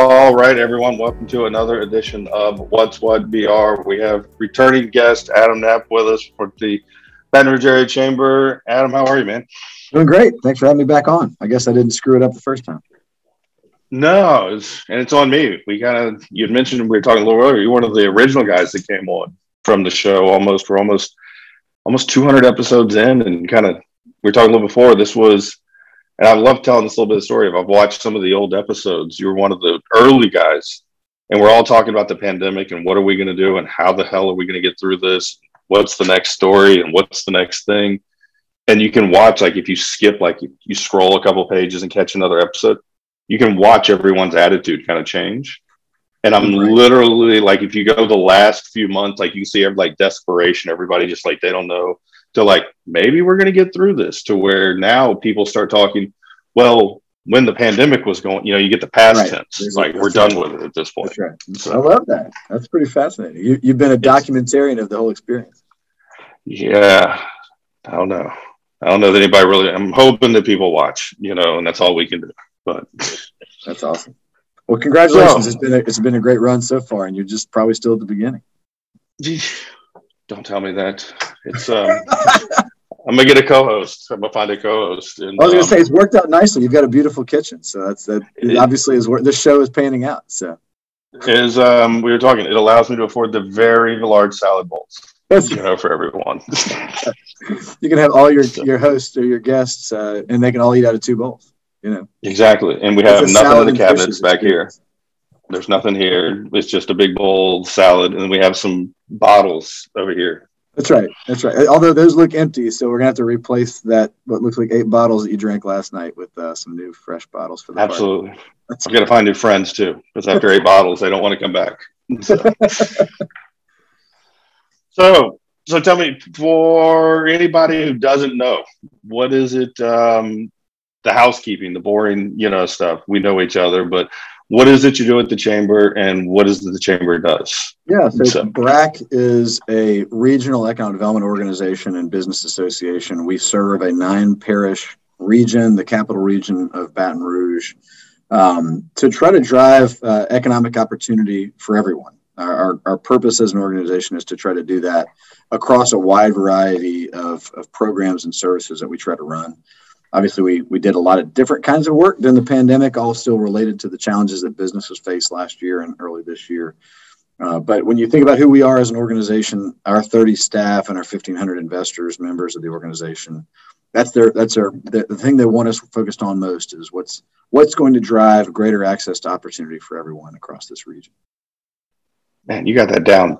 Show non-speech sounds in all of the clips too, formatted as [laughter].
All right, everyone. Welcome to another edition of What's What BR. We have returning guest Adam Knapp with us for the Baton Rouge Area Chamber. Adam, how are you, man? Doing great. Thanks for having me back on. I guess I didn't screw it up the first time. No, it's, and it's on me. We kind of you mentioned we were talking a little earlier. You're one of the original guys that came on from the show. Almost we're almost almost 200 episodes in, and kind of we were talking a little before. This was and I love telling this little bit of story. If I've watched some of the old episodes, you were one of the early guys, and we're all talking about the pandemic and what are we going to do and how the hell are we going to get through this? What's the next story and what's the next thing? And you can watch like if you skip like you, scroll a couple pages and catch another episode, you can watch everyone's attitude kind of change. And I'm right. literally like, if you go the last few months, like you see like desperation, everybody just like they don't know to like maybe we're going to get through this to where now people start talking well when the pandemic was going you know you get the past right. tense It's like we're done with it at this point. Right. so, i love that. That's pretty fascinating. You, you've been a documentarian of the whole experience. Yeah. I don't know. I don't know that anybody really i'm hoping that people watch you know and that's all we can do but [laughs] that's awesome. Well congratulations. So, it's been a, it's been a great run so far and you're just probably still at the beginning. Don't tell me that. It's [laughs] um, I'm gonna get a co-host. I'm gonna find a co-host. And, I was gonna um, say it's worked out nicely. You've got a beautiful kitchen, so that's that. It, obviously, is where this show is panning out. So is um we were talking. It allows me to afford the very large salad bowls. you know, for everyone. [laughs] [laughs] you can have all your your hosts or your guests, uh, and they can all eat out of two bowls. You know exactly, and we have nothing in the cabinets back here. There's nothing here. It's just a big bowl salad, and we have some bottles over here. That's right. That's right. Although those look empty, so we're gonna have to replace that what looks like eight bottles that you drank last night with uh, some new fresh bottles for the absolutely. I've got to find new friends too, because after eight bottles, they don't want to come back. So. [laughs] so, so tell me, for anybody who doesn't know, what is it? Um, the housekeeping, the boring, you know, stuff. We know each other, but what is it you do at the chamber and what is it the chamber does? Yeah, so, so BRAC is a regional economic development organization and business association. We serve a nine parish region, the capital region of Baton Rouge, um, to try to drive uh, economic opportunity for everyone. Our, our, our, purpose as an organization is to try to do that across a wide variety of, of programs and services that we try to run obviously we, we did a lot of different kinds of work during the pandemic all still related to the challenges that businesses faced last year and early this year. Uh, but when you think about who we are as an organization our 30 staff and our 1500 investors members of the organization that's their that's their the, the thing they want us focused on most is what's what's going to drive greater access to opportunity for everyone across this region. Man you got that down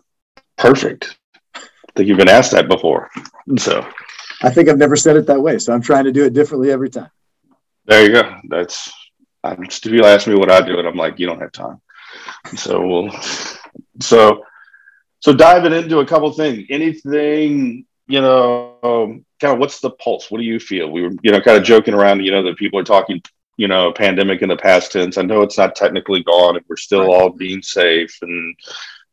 perfect. I think you've been asked that before so I think I've never said it that way, so I'm trying to do it differently every time. There you go. That's I'm, if you ask me what I do, and I'm like, you don't have time. So we'll so so diving into a couple things. Anything you know, um, kind of what's the pulse? What do you feel? We were you know kind of joking around. You know that people are talking you know pandemic in the past tense. I know it's not technically gone, and we're still all being safe and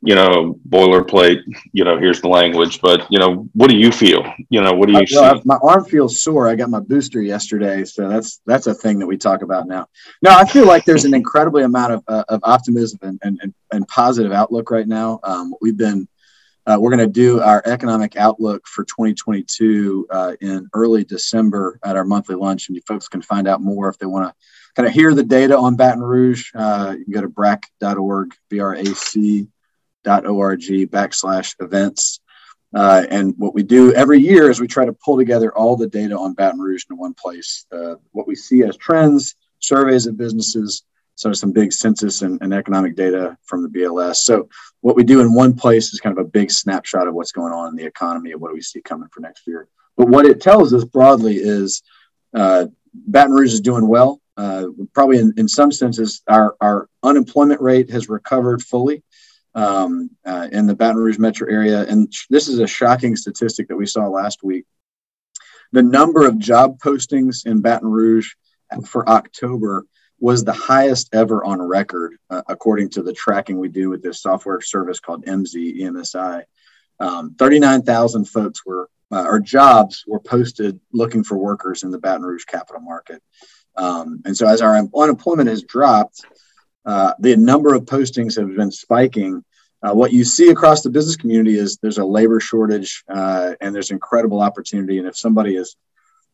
you know, boilerplate, you know, here's the language, but you know, what do you feel? You know, what do you well, see? My arm feels sore. I got my booster yesterday, so that's that's a thing that we talk about now. No, I feel like there's an incredibly amount of, uh, of optimism and, and, and, positive outlook right now. Um, we've been uh, we're going to do our economic outlook for 2022 uh, in early December at our monthly lunch, and you folks can find out more if they want to kind of hear the data on Baton Rouge. Uh, you can go to brac.org, B-R-A-C org backslash events. Uh, and what we do every year is we try to pull together all the data on Baton Rouge in one place. Uh, what we see as trends, surveys of businesses, so some big census and, and, economic data from the BLS. So what we do in one place is kind of a big snapshot of what's going on in the economy and what we see coming for next year. But what it tells us broadly is uh, Baton Rouge is doing well. Uh, probably in, in some senses, our, our unemployment rate has recovered fully um, uh, in the Baton Rouge metro area. And this is a shocking statistic that we saw last week. The number of job postings in Baton Rouge for October was the highest ever on record, uh, according to the tracking we do with this software service called MZ EMSI. Um, 39,000 folks were, uh, or jobs were posted looking for workers in the Baton Rouge capital market. Um, and so as our unemployment has dropped, uh, the number of postings have been spiking. Uh, what you see across the business community is there's a labor shortage uh, and there's incredible opportunity. And if somebody is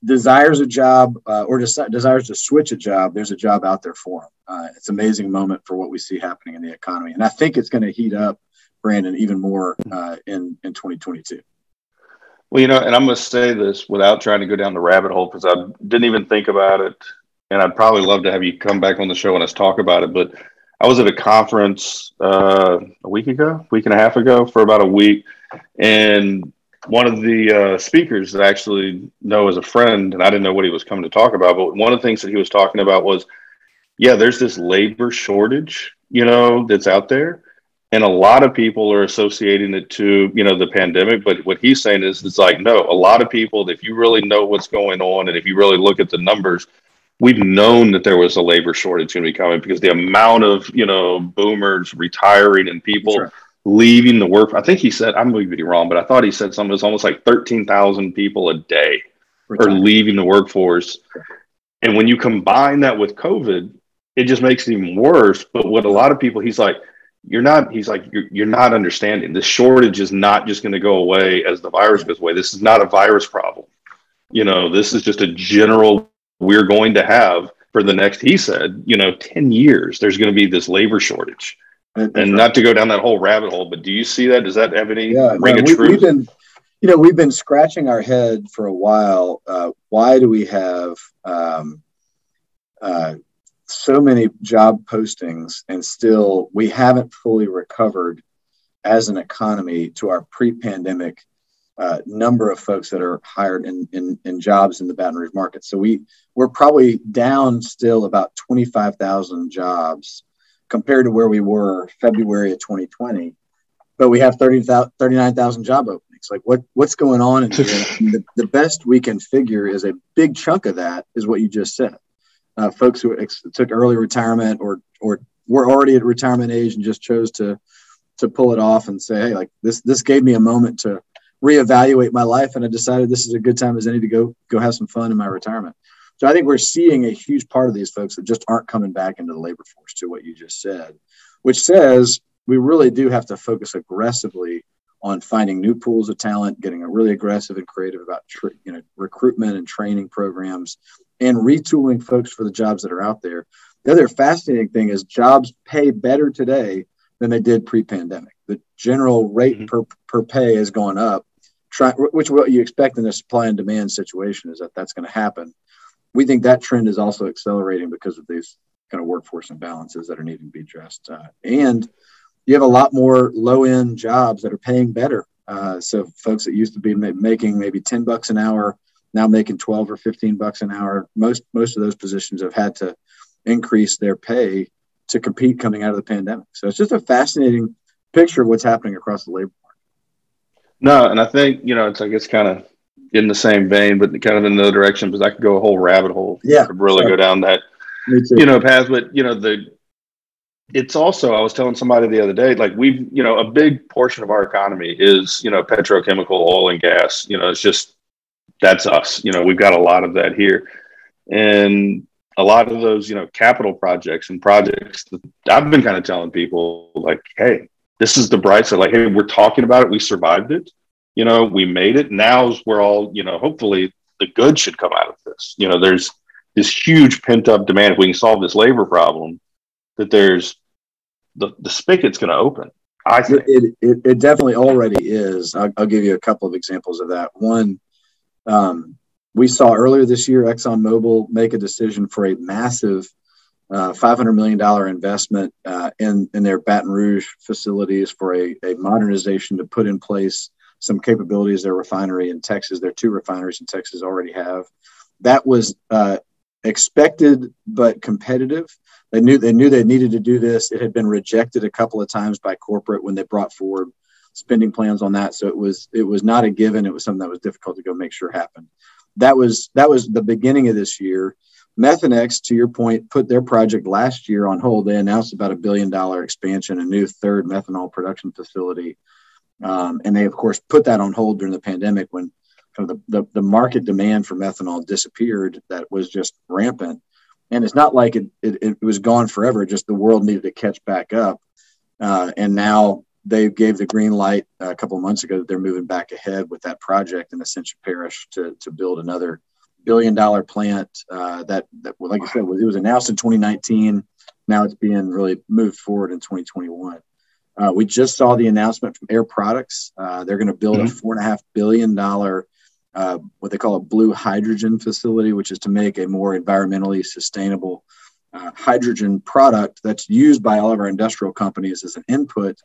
desires a job uh, or des- desires to switch a job, there's a job out there for them. Uh, it's an amazing moment for what we see happening in the economy, and I think it's going to heat up, Brandon, even more in in 2022. Well, you know, and I'm going to say this without trying to go down the rabbit hole because I didn't even think about it, and I'd probably love to have you come back on the show and us talk about it. But I was at a conference uh, a week ago, week and a half ago, for about a week, and one of the uh, speakers that I actually know as a friend, and I didn't know what he was coming to talk about, but one of the things that he was talking about was, yeah, there's this labor shortage, you know, that's out there and a lot of people are associating it to you know the pandemic but what he's saying is it's like no a lot of people if you really know what's going on and if you really look at the numbers we've known that there was a labor shortage going to be coming because the amount of you know boomers retiring and people sure. leaving the work i think he said i'm going to be wrong but i thought he said something was almost like 13000 people a day Retired. are leaving the workforce. And when you combine that with covid it just makes it even worse. But what a lot of people he's like you're not he's like you're, you're not understanding. This shortage is not just going to go away as the virus goes away. This is not a virus problem. You know this is just a general we're going to have for the next he said you know 10 years there's going to be this labor shortage. And right. not to go down that whole rabbit hole but do you see that? Does that have any yeah, ring no, of we, truth? we've been you know we've been scratching our head for a while uh, why do we have um, uh, so many job postings and still we haven't fully recovered as an economy to our pre-pandemic uh, number of folks that are hired in, in, in, jobs in the Baton Rouge market. So we we're probably down still about 25,000 jobs compared to where we were February of 2020, but we have 30, 39,000 job openings. Like what what's going on in [laughs] the, the best we can figure is a big chunk of that is what you just said uh, folks who ex- took early retirement or or were already at retirement age and just chose to to pull it off and say, hey, like this this gave me a moment to reevaluate my life, and I decided this is a good time as any to go go have some fun in my retirement. So I think we're seeing a huge part of these folks that just aren't coming back into the labor force to what you just said, which says we really do have to focus aggressively on finding new pools of talent, getting really aggressive and creative about you know recruitment and training programs, and retooling folks for the jobs that are out there. The other fascinating thing is jobs pay better today than they did pre-pandemic. The general rate mm-hmm. per, per pay has gone up, try, which what you expect in a supply and demand situation is that that's going to happen. We think that trend is also accelerating because of these kind of workforce imbalances that are needing to be addressed. Uh, and you have a lot more low-end jobs that are paying better. Uh, so folks that used to be making maybe 10 bucks an hour now making 12 or 15 bucks an hour. Most most of those positions have had to increase their pay to compete coming out of the pandemic. So it's just a fascinating picture of what's happening across the labor. No, and I think you know it's I guess kind of in the same vein, but kind of in another direction because I could go a whole rabbit hole. Yeah, could really sorry. go down that you know path. But you know the it's also I was telling somebody the other day like we've you know a big portion of our economy is you know petrochemical oil and gas. You know it's just that's us. You know, we've got a lot of that here. And a lot of those, you know, capital projects and projects I've been kind of telling people like, hey, this is the bright side. Like, hey, we're talking about it. We survived it. You know, we made it. Now's where all, you know, hopefully the good should come out of this. You know, there's this huge pent up demand. If we can solve this labor problem, that there's the, the spigot's going to open. I think it, it, it, definitely already is. I'll, I'll, give you a couple of examples of that. One, um, we saw earlier this year ExxonMobil make a decision for a massive uh, $500 million investment uh, in, in their Baton Rouge facilities for a, a modernization to put in place some capabilities their refinery in Texas. Their two refineries in Texas already have. That was uh, expected but competitive. They knew they knew they needed to do this. It had been rejected a couple of times by corporate when they brought forward spending plans on that. So it was it was not a given. It was something that was difficult to go make sure happened. That was that was the beginning of this year. Methanex, to your point, put their project last year on hold. They announced about a billion dollar expansion, a new third methanol production facility, um, and they of course put that on hold during the pandemic when kind of the, the, the market demand for methanol disappeared. That was just rampant. and it's not like it, it, it was gone forever. Just the world needed to catch back up, uh, and now they gave the green light a couple months ago that they're moving back ahead with that project in Ascension Parish to to build another billion dollar plant uh, that, that, like I said, it was announced in 2019. Now it's being really moved forward in 2021. Uh, we just saw the announcement from Air Products. Uh, they're going to build mm-hmm. a four and a half billion dollar uh, what they call a blue hydrogen facility, which is to make a more environmentally sustainable uh, hydrogen product that's used by all of our industrial companies as an input.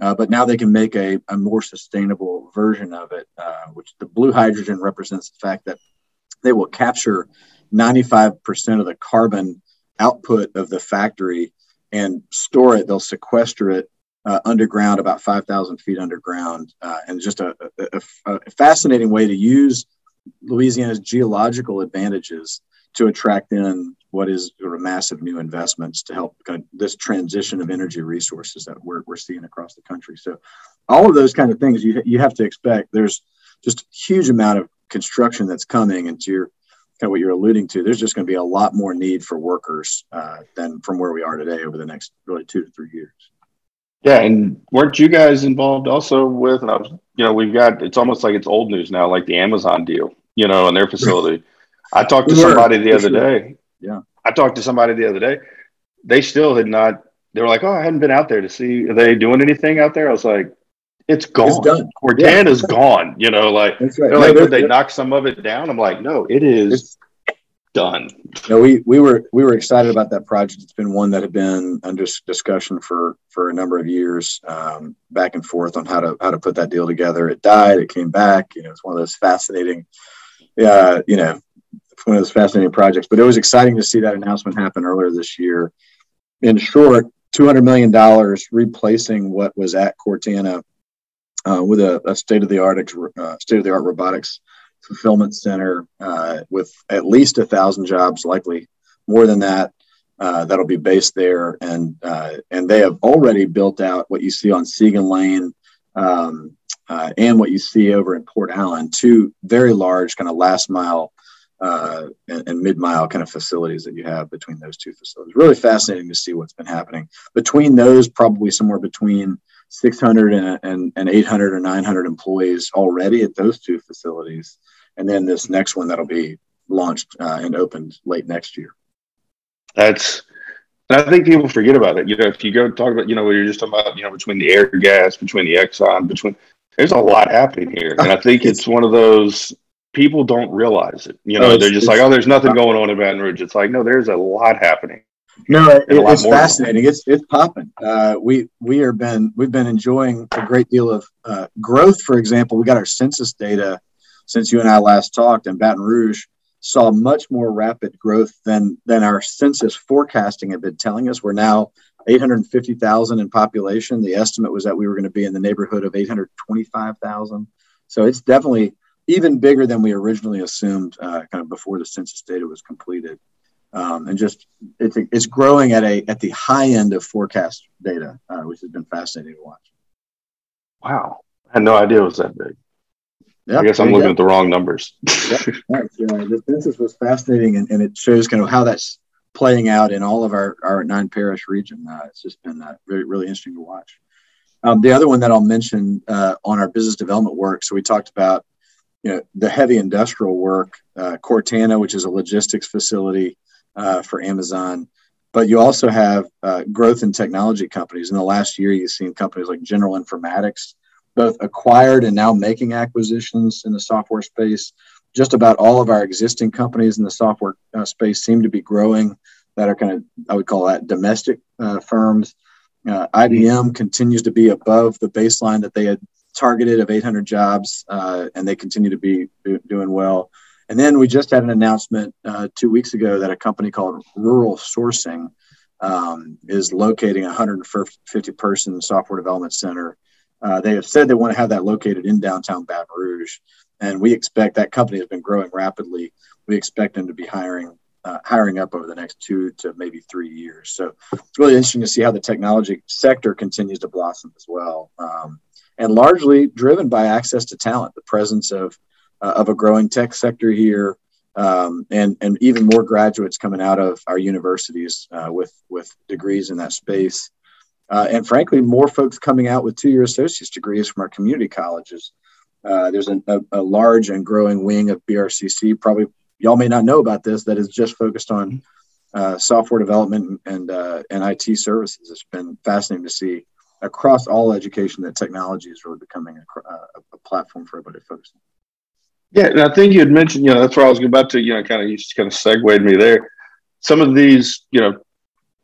Uh, but now they can make a, a more sustainable version of it, which the blue hydrogen represents the fact that they will capture 95% of the carbon output of the factory and store it. They'll sequester it uh, underground, about 5,000 feet underground, uh, and just a, a, a, fascinating way to use Louisiana's geological advantages to attract in what is sort of massive new investments to help kind of this transition of energy resources that we're, we're seeing across the country. So, all of those kind of things you, you have to expect. There's just a huge amount of construction that's coming, and to your kind of what you're alluding to, there's just going to be a lot more need for workers uh, than from where we are today over the next really two to three years. Yeah, and weren't you guys involved also with? And I was, you know, we've got it's almost like it's old news now, like the Amazon deal, you know, and their facility. I talked to somebody the other day. Yeah, I talked to somebody the other day. They still had not. They were like, "Oh, I hadn't been out there to see. Are they doing anything out there?" I was like, it's gone. It's done. Cortana's yeah. gone. You know, like right. they're no, like, would they knock some of it down? I'm like, no, it is done. No, we we were we were excited about that project. It's been one that had been under discussion for for a number of years, um, back and forth on how to how to put that deal together. It died. It came back. You know, it's one of those fascinating, uh, you know, one of those fascinating projects. But it was exciting to see that announcement happen earlier this year. In short, two hundred million dollars replacing what was at Cortana uh, with a, a state of the art uh, state of the art robotics fulfillment center uh, with at least a thousand jobs, likely more than that. Uh, that'll be based there, and uh, and they have already built out what you see on Siegen Lane um, uh, and what you see over in Port Allen, two very large kind of last mile uh, and, and mid mile kind of facilities that you have between those two facilities. Really fascinating to see what's been happening between those. Probably somewhere between 600 and, and, and 800 or 900 employees already at those two facilities. And then this next one that'll be launched uh, and opened late next year. That's, and I think people forget about it. You know, if you go talk about, you know, what you're just talking about, you know, between the Airgas, between the Exxon, between, there's a lot happening here. And I think it's one of those people don't realize it. You know, oh, they're just like, oh, there's nothing going on in Baton Rouge. It's like, no, there's a lot happening. No, it, it's fascinating. It's it's popping. Uh, we we are been we've been enjoying a great deal of uh, growth. For example, we got our census data since you and I last talked, and Baton Rouge saw much more rapid growth than than our census forecasting had been telling us. We're now 850,000 in population. The estimate was that we were going to be in the neighborhood of 825,000. So it's definitely even bigger than we originally assumed, uh, kind of before the census data was completed um, and just it's it's growing at a at the high end of forecast data, uh, which has been fascinating to watch. Wow, I had no idea it was that big. Yep, I guess I'm looking at the wrong numbers. [laughs] yep. right. yeah, the census was fascinating, and, and it shows kind of how that's playing out in all of our, our nine parish region. Uh, it's just been uh, very really interesting to watch. Um, the other one that I'll mention uh, on our business development work. So we talked about you know the heavy industrial work, uh, Cortana, which is a logistics facility uh, for Amazon. But you also have uh, growth in technology companies. In the last year, you've seen companies like General Informatics both acquired and now making acquisitions in the software space. Just about all of our existing companies in the software uh, space seem to be growing that are kind of, I would call that domestic uh, firms. Uh, IBM continues to be above the baseline that they had targeted of 800 jobs, uh, and they continue to be doing well. And then we just had an announcement uh, two weeks ago that a company called Rural Sourcing um, is locating a 150 person software development center. Uh, they have said they want to have that located in downtown Baton Rouge. And we expect that company has been growing rapidly. We expect them to be hiring uh, hiring up over the next two to maybe three years. So it's really interesting to see how the technology sector continues to blossom as well. Um, and largely driven by access to talent, the presence of uh, of a growing tech sector here, um, and and even more graduates coming out of our universities uh, with with degrees in that space, uh, and frankly, more folks coming out with two-year associate's degrees from our community colleges. Uh, there's a, a, a, large and growing wing of BRCC. Probably y'all may not know about this. That is just focused on uh, software development and uh, and IT services. It's been fascinating to see across all education that technology is really becoming a, a, a platform for everybody to focus on. Yeah, and I think you had mentioned, you know, that's where I was about to, you know, kind of you just kind of segued me there. Some of these, you know,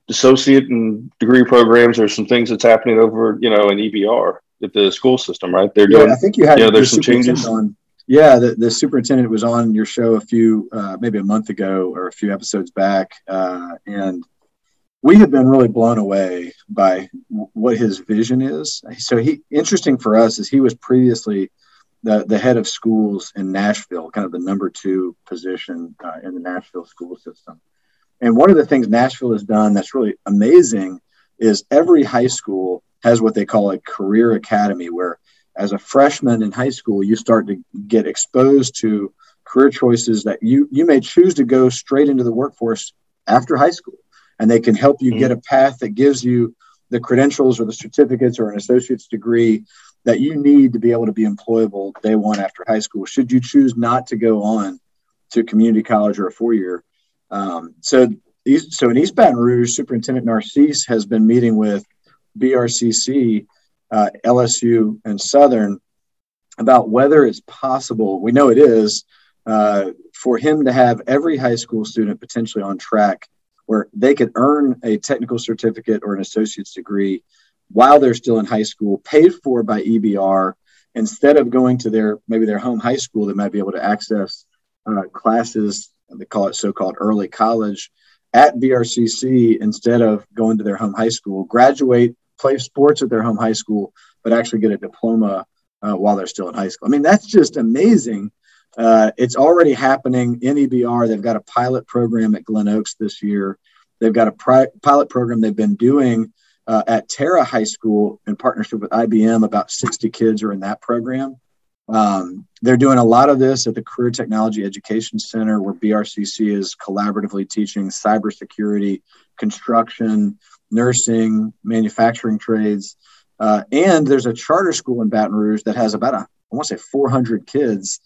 associate and degree programs or some things that's happening over, you know, in EBR at the school system, right? They're doing. Yeah, I think you had. You know, there's some changes. On, yeah, the, the superintendent was on your show a few, uh, maybe a month ago or a few episodes back, uh, and we have been really blown away by what his vision is. So he, interesting for us, is he was previously the, the head of schools in Nashville, kind of the number two position uh, in the Nashville school system. And one of the things Nashville has done that's really amazing is every high school has what they call a career academy, where as a freshman in high school, you start to get exposed to career choices that you, you may choose to go straight into the workforce after high school. And they can help you mm-hmm. get a path that gives you the credentials or the certificates or an associate's degree that you need to be able to be employable day one after high school, should you choose not to go on to community college or a four year. Um, so, so in East Baton Rouge, Superintendent Narcisse has been meeting with BRCC, uh, LSU, and Southern about whether it's possible. We know it is uh, for him to have every high school student potentially on track where they could earn a technical certificate or an associate's degree while they're still in high school, paid for by EBR, instead of going to their maybe their home high school, they might be able to access uh, classes. They call it so-called early college at BRCC instead of going to their home high school. Graduate, play sports at their home high school, but actually get a diploma uh, while they're still in high school. I mean, that's just amazing. Uh, it's already happening in EBR. They've got a pilot program at Glen Oaks this year. They've got a pri- pilot program they've been doing uh, at Tara High School in partnership with IBM. About 60 kids are in that program. Um, they're doing a lot of this at the Career Technology Education Center, where BRCC is collaboratively teaching cybersecurity, construction, nursing, manufacturing trades. Uh, and there's a charter school in Baton Rouge that has about a, I want to say 400 kids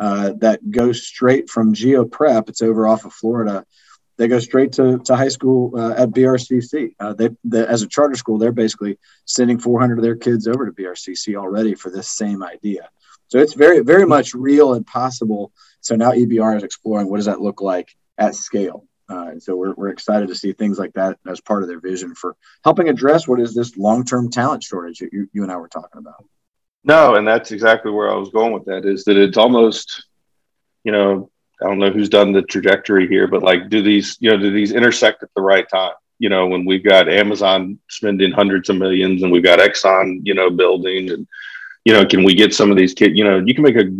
uh, that go straight from Geo Prep. It's over off of Florida they go straight to, to high school uh, at BRCC. Uh, they, they, as a charter school, they're basically sending 400 of their kids over to BRCC already for this same idea. So it's very, very much real and possible. So now EBR is exploring what does that look like at scale. Uh, and so we're, we're excited to see things like that as part of their vision for helping address what is this long-term talent shortage that you, you and I were talking about. No, and that's exactly where I was going with that is that it's almost, you know, I don't know who's done the trajectory here, but like, do these, you know, do these intersect at the right time? You know, when we've got Amazon spending hundreds of millions and we've got Exxon, you know, building and, you know, can we get some of these kids, you know, you can make a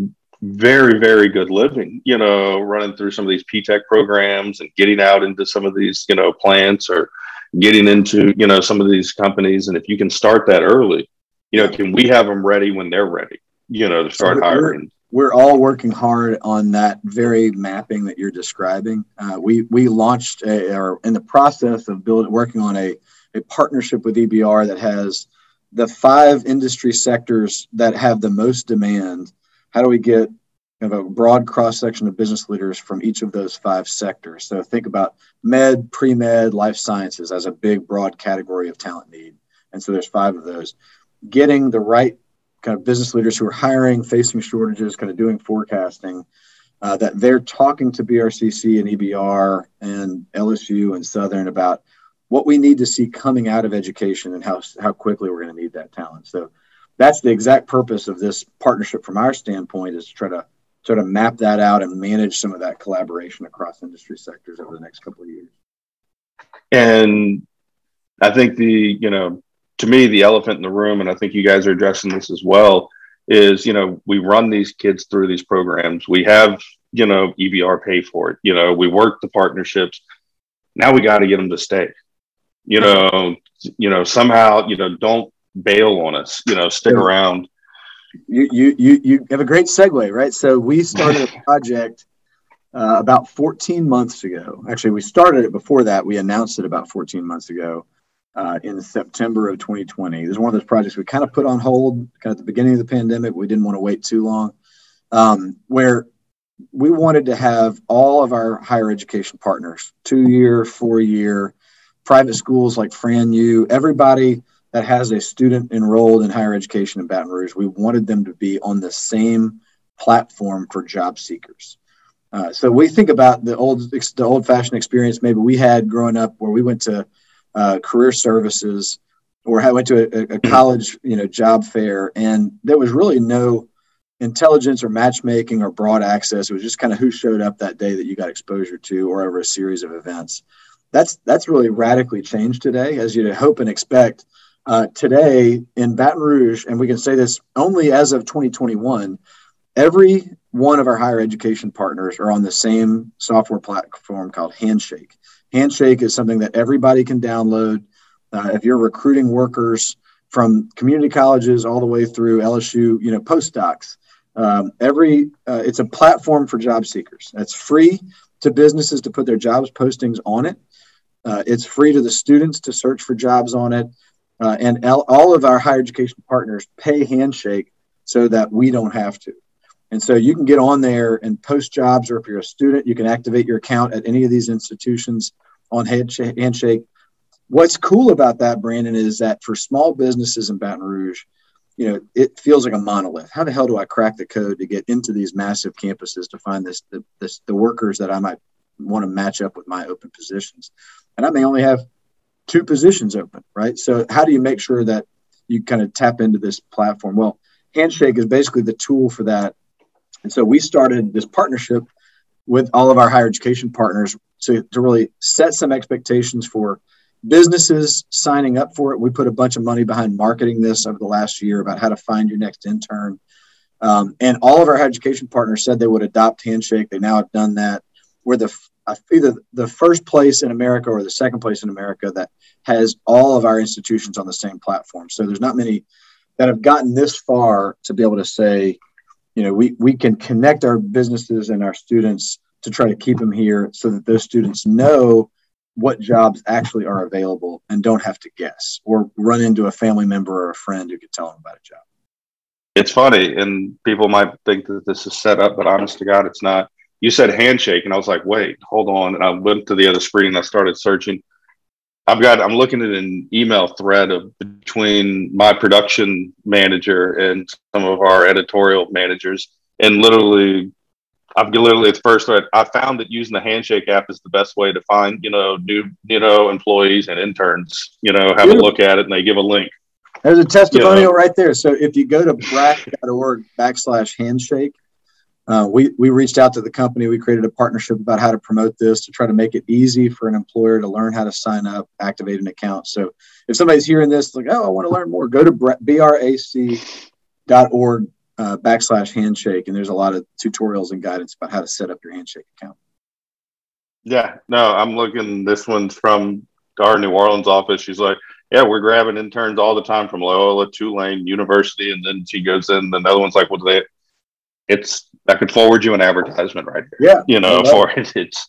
very, very good living, you know, running through some of these P-TECH programs and getting out into some of these, you know, plants or getting into, you know, some of these companies. And if you can start that early, you know, can we have them ready when they're ready, you know, to start hiring? we're all working hard on that very mapping that you're describing. Uh, we we launched a, or in the process of building working on a, a partnership with EBR that has the five industry sectors that have the most demand. How do we get kind of a broad cross section of business leaders from each of those five sectors? So think about med, pre med, life sciences as a big broad category of talent need, and so there's five of those. Getting the right kind of business leaders who are hiring, facing shortages, kind of doing forecasting, uh, that they're talking to BRCC and EBR and LSU and Southern about what we need to see coming out of education and how, how quickly we're going to need that talent. So that's the exact purpose of this partnership from our standpoint is to try to sort of map that out and manage some of that collaboration across industry sectors over the next couple of years. And I think the, you know, to me, the elephant in the room, and I think you guys are addressing this as well, is you know we run these kids through these programs. We have you know EBR pay for it. You know we work the partnerships. Now we got to get them to stay. You know, you know somehow you know don't bail on us. You know, stick around. You you you you have a great segue, right? So we started a [laughs] project uh, about 14 months ago. Actually, we started it before that. We announced it about 14 months ago uh, in September of 2020. This is one of those projects we kind of put on hold kind of at the beginning of the pandemic. We didn't want to wait too long, um, where we wanted to have all of our higher education partners, two year, four year, private schools like FranU, everybody that has a student enrolled in higher education in Baton Rouge, we wanted them to be on the same platform for job seekers. Uh, so we think about the old the old fashioned experience maybe we had growing up where we went to uh, career services or I went to a, a, college you know job fair and there was really no intelligence or matchmaking or broad access. It was just kind of who showed up that day that you got exposure to or over a series of events. That's that's really radically changed today as you'd hope and expect. Uh, today in Baton Rouge and we can say this only as of 2021 every one of our higher education partners are on the same software platform called Handshake. Handshake is something that everybody can download. Uh, if you're recruiting workers from community colleges all the way through LSU, you know, postdocs, um, every uh, it's a platform for job seekers. It's free to businesses to put their jobs postings on it. Uh, it's free to the students to search for jobs on it. Uh, and all of our higher education partners pay Handshake so that we don't have to. And so you can get on there and post jobs, or if you're a student, you can activate your account at any of these institutions on Handshake. What's cool about that, Brandon, is that for small businesses in Baton Rouge, you know, it feels like a monolith. How the hell do I crack the code to get into these massive campuses to find this the, this, the workers that I might want to match up with my open positions? And I may only have two positions open, right? So how do you make sure that you kind of tap into this platform? Well, Handshake is basically the tool for that and so we started this partnership with all of our higher education partners to, to really set some expectations for businesses signing up for it. We put a bunch of money behind marketing this over the last year about how to find your next intern. Um, and all of our higher education partners said they would adopt Handshake. They now have done that. We're the either the first place in America or the second place in America that has all of our institutions on the same platform. So there's not many that have gotten this far to be able to say, you know we we can connect our businesses and our students to try to keep them here so that those students know what jobs actually are available and don't have to guess or run into a family member or a friend who could tell them about a job. It's funny and people might think that this is set up but honest to god it's not. You said handshake and i was like wait hold on. And i went to the other screen and i started searching I've got I'm looking at an email thread of between my production manager and some of our editorial managers, and literally, I've literally at the first thread. I found that using the Handshake app is the best way to find you know new you know employees and interns. You know, have a look at it and they give a link. There's a testimonial you know, right there. So if you go to brac.org backslash handshake, uh, we, we reached out to the company. We created a partnership about how to promote this to try to make it easy for an employer to learn how to sign up, activate an account. So if somebody's hearing this, like, oh, I want to learn more, go to brac.org uh, backslash handshake. And there's a lot of tutorials and guidance about how to set up your handshake account. Yeah, no, I'm looking. This one's from our New Orleans office. She's like, yeah, we're grabbing interns all the time from Loyola, Tulane, University. And then she goes in, the other one's like, well, do they, it's I could forward you an advertisement right here. Yeah, you know, for [laughs] it. It's.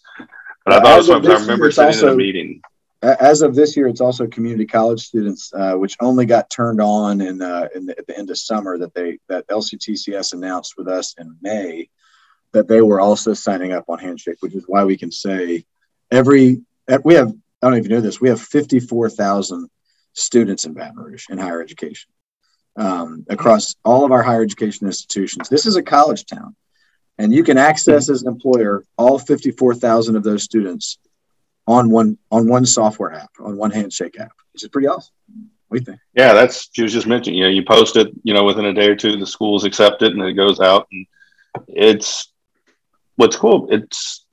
But I thought sometimes I remember sitting also, in a meeting. As of this year, it's also community college students, uh, which only got turned on in, uh, in the, at the end of summer. That they that LCTCS announced with us in May that they were also signing up on Handshake, which is why we can say every we have. I don't even know this. We have fifty four thousand students in Baton Rouge in higher education um, across all of our higher education institutions. This is a college town, and you can access as an employer all 54,000 of those students on one on one software app, on one handshake app, which is pretty awesome. You think? Yeah, that's she was just mentioning. You know, you post it, you know, within a day or two, the schools accept it, and it goes out, and it's what's cool. It's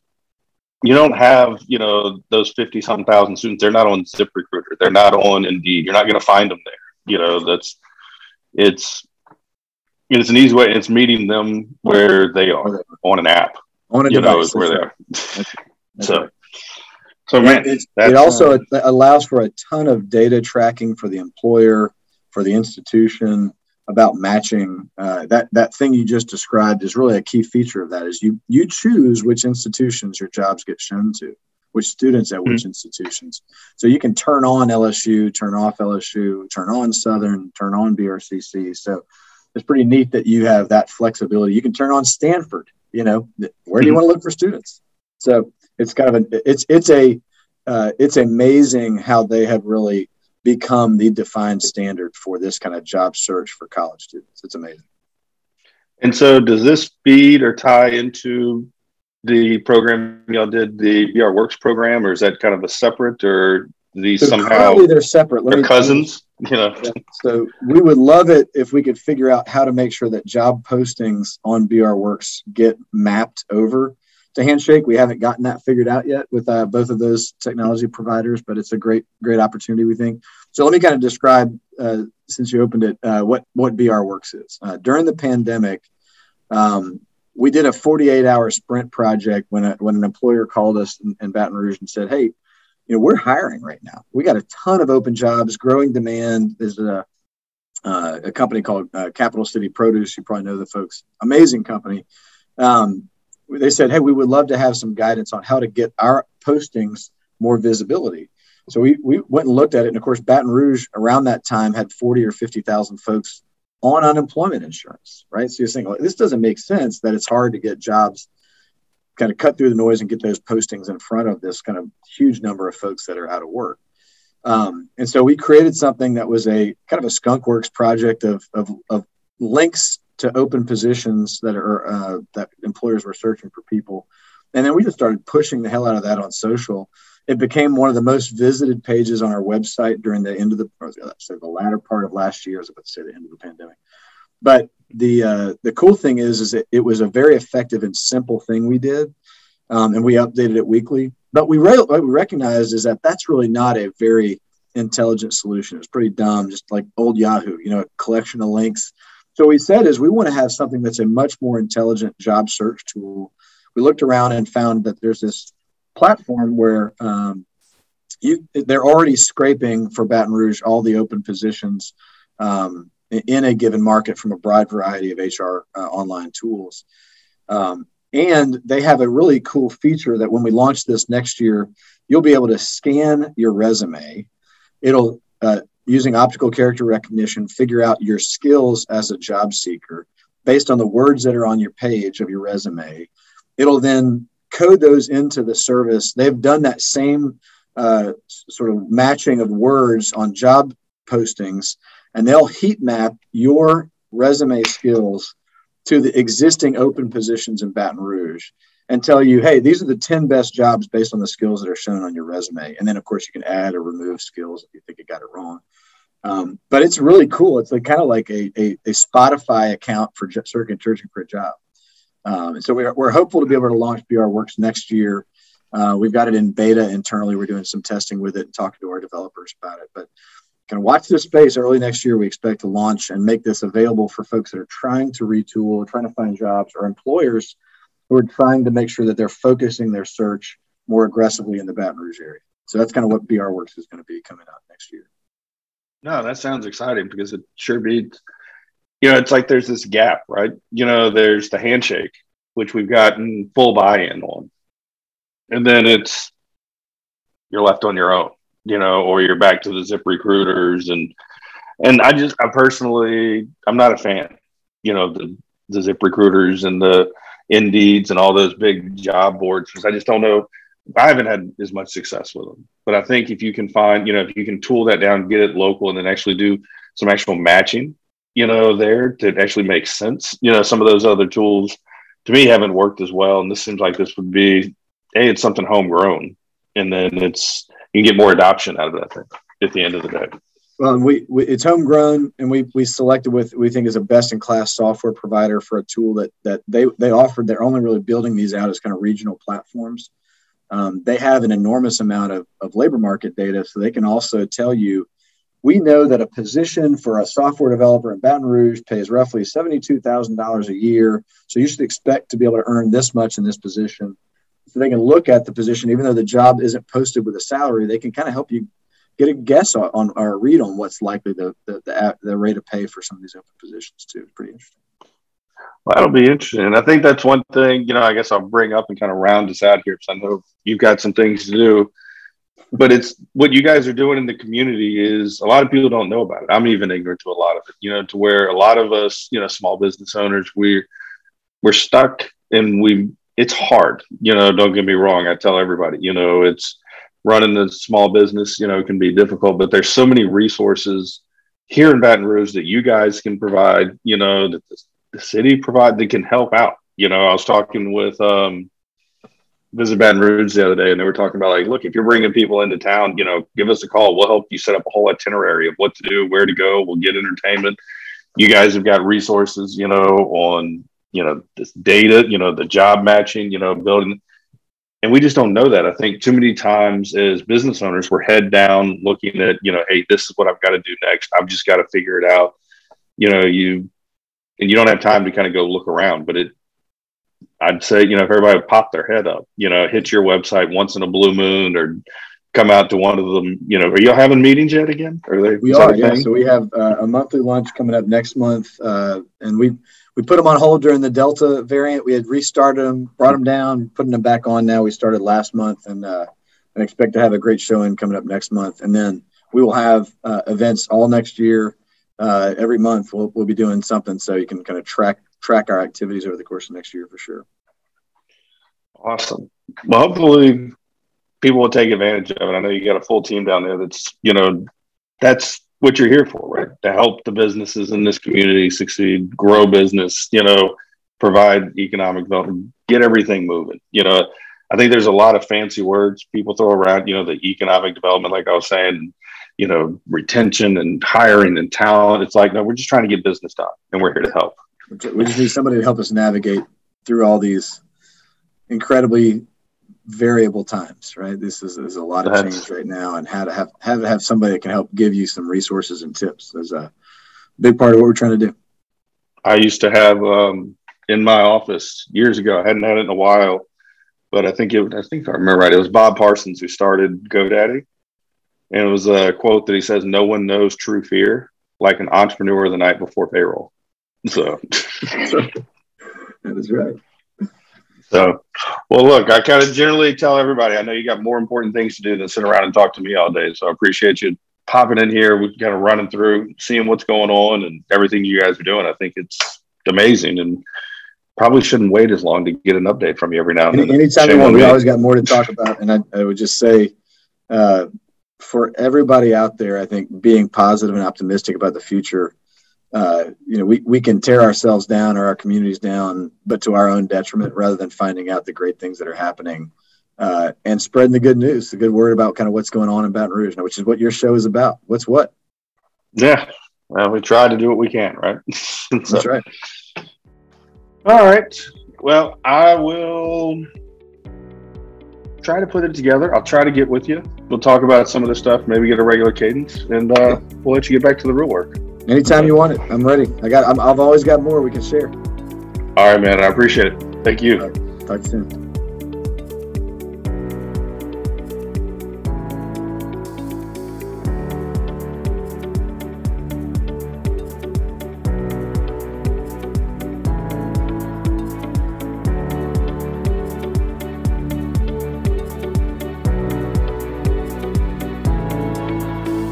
you don't have you know those 50 some thousand students they're not on ziprecruiter they're not on indeed you're not going to find them there you know that's it's it's an easy way. It's meeting them where they are on an app. On a you device, know, is where they are. [laughs] That's, so, right. so man, it, it also uh, allows for a ton of data tracking for the employer, for the institution. about matching uh, that that thing you just described is really a key feature of that is you you choose which institutions your jobs get shown to which students at which mm-hmm. institutions so you can turn on lsu turn off lsu turn on southern turn on brcc so it's pretty neat that you have that flexibility you can turn on stanford you know where do you mm-hmm. want to look for students so it's kind of a it's it's a uh, it's amazing how they have really become the defined standard for this kind of job search for college students. It's amazing. And so, does this feed or tie into the program y'all did, the BR Works program, or is that kind of a separate, or these so somehow they're separate? Let they're cousins, you know. So we would love it if we could figure out how to make sure that job postings on BR Works get mapped over to Handshake. We haven't gotten that figured out yet with uh, both of those technology providers, but it's a great, great opportunity, we think. So let me kind of describe, uh, since you opened it, uh, what, what BR Works is. Uh, during the pandemic, um, we did a 48 hour sprint project when, a, when an employer called us in, in Baton Rouge and said, hey, you know, we're hiring right now. We got a ton of open jobs, growing demand. There's a, uh, a company called uh, Capital City Produce. You probably know the folks. Amazing company. Um, they said, hey, we would love to have some guidance on how to get our postings more visibility. So we, we went and looked at it. And of course, Baton Rouge around that time had 40 or 50,000 folks on unemployment insurance, right? So you're saying, well, this doesn't make sense that it's hard to get jobs, kind of cut through the noise and get those postings in front of this kind of huge number of folks that are out of work. Um, and so we created something that was a kind of a skunkworks project of, of, of links to open positions that are uh, that employers were searching for people, and then we just started pushing the hell out of that on social. It became one of the most visited pages on our website during the end of the say the latter part of last year. as I to say the end of the pandemic, but the uh, the cool thing is is that it was a very effective and simple thing we did, um, and we updated it weekly. But we re- what we recognized is that that's really not a very intelligent solution. It's pretty dumb, just like old Yahoo, you know, a collection of links so what we said is we want to have something that's a much more intelligent job search tool. We looked around and found that there's this platform where um, you they're already scraping for Baton Rouge all the open positions um, in a given market from a broad variety of HR uh, online tools. Um, and they have a really cool feature that when we launch this next year, you'll be able to scan your resume. It'll uh, using optical character recognition, figure out your skills as a job seeker based on the words that are on your page of your resume. It'll then code those into the service. They've done that same uh, sort of matching of words on job postings, and they'll heat map your resume skills to the existing open positions in Baton Rouge and tell you, hey, these are the 10 best jobs based on the skills that are shown on your resume. And then, of course, you can add or remove skills if you think you got it wrong. Um, but it's really cool. It's like kind of like a, a, a, Spotify account for searching searching for a job. Um, and so we're, we're hopeful to be able to launch BR Works next year. Uh, we've got it in beta internally. We're doing some testing with it and talking to our developers about it. But kind of watch this space early next year. We expect to launch and make this available for folks that are trying to retool, trying to find jobs, or employers who are trying to make sure that they're focusing their search more aggressively in the Baton Rouge area. So that's kind of what BR Works is going to be coming out next year. No, that sounds exciting because it sure beats. You know, it's like there's this gap, right? You know, there's the handshake, which we've gotten full buy-in on, and then it's you're left on your own, you know, or you're back to the Zip recruiters and and I just I personally I'm not a fan, you know, the the Zip recruiters and the Indeeds and all those big job boards because I just don't know I haven't had as much success with them. But I think if you can find, you know, if you can tool that down, get it local, and then actually do some actual matching, you know, there to actually make sense. You know, some of those other tools to me haven't worked as well. And this seems like this would be, hey, it's something homegrown. And then it's, you can get more adoption out of that thing at the end of the day. Well, we, we, it's homegrown, and we we selected with we think is a best in class software provider for a tool that that they they offered. They're only really building these out as kind of regional platforms um, they have an enormous amount of, of labor market data. So they can also tell you, we know that a position for a software developer in Baton Rouge pays roughly $72,000 a year. So you should expect to be able to earn this much in this position. So they can look at the position, even though the job isn't posted with a salary, they can kind of help you get a guess on, on or a read on what's likely the, the the, the rate of pay for some of these open positions too. It's pretty interesting. Well, that'll be interesting. I think that's one thing, you know, I guess I'll bring up and kind of round us out here because I know you've got some things to do. But it's what you guys are doing in the community is a lot of people don't know about it. I'm even ignorant to a lot of it, you know, to where a lot of us, you know, small business owners, we're we're stuck and we it's hard, you know, don't get me wrong. I tell everybody, you know, it's running a small business, you know, can be difficult, but there's so many resources here in Baton Rouge that you guys can provide, you know, that the, the city provide that can help out. You know, I was talking with um, Visit Baton Rouge the other day, and they were talking about like, look, if you're bringing people into town, you know, give us a call. We'll help you set up a whole itinerary of what to do, where to go. We'll get entertainment. You guys have got resources, you know, on you know this data, you know, the job matching, you know, building and we just don't know that. I think too many times as business owners, we're head down looking at, you know, hey, this is what I've got to do next. I've just got to figure it out. You know, you and you don't have time to kind of go look around. But it, I'd say, you know, if everybody would pop their head up, you know, hit your website once in a blue moon or come out to one of them. You know, are y'all having meetings yet again? Are they? We are. Yeah. So we have uh, a monthly lunch coming up next month, uh, and we we put them on hold during the Delta variant. We had restarted them, brought them down, putting them back on now. We started last month and, uh, and expect to have a great showing coming up next month. And then we will have uh, events all next year. Uh, every month we'll, we'll be doing something so you can kind of track track our activities over the course of next year for sure. Awesome. Well, hopefully people will take advantage of it. I know you got a full team down there that's, you know, that's what you're here for, right? To help the businesses in this community succeed, grow business, you know, provide economic development, get everything moving. You know, I think there's a lot of fancy words people throw around, you know, the economic development, like I was saying, you know, retention and hiring and talent. It's like, no, we're just trying to get business done and we're here to help. We just need somebody to help us navigate through all these incredibly variable times, right? This is, is a lot of That's, change right now, and how to have have have somebody that can help give you some resources and tips is a big part of what we're trying to do. I used to have um, in my office years ago. I hadn't had it in a while, but I think it. I think I remember right. It was Bob Parsons who started GoDaddy, and it was a quote that he says, "No one knows true fear like an entrepreneur the night before payroll." So that is right. So, well, look, I kind of generally tell everybody, I know you got more important things to do than sit around and talk to me all day. So I appreciate you popping in here. We're kind of running through, seeing what's going on and everything you guys are doing. I think it's amazing and probably shouldn't wait as long to get an update from you every now and then. Anytime you want, we always got more to talk about. And I, I would just say, uh, for everybody out there, I think being positive and optimistic about the future uh, you know, we, we can tear ourselves down or our communities down, but to our own detriment rather than finding out the great things that are happening uh, and spreading the good news, the good word about kind of what's going on in Baton Rouge, which is what your show is about. What's what? Yeah. Well, we try to do what we can, right? [laughs] so, That's right. All right. Well, I will try to put it together. I'll try to get with you. We'll talk about some of the stuff, maybe get a regular cadence, and uh, we'll let you get back to the real work. Anytime you want it, I'm ready. I got. i have always got more we can share. All right, man. I appreciate it. Thank you. Right. Talk soon.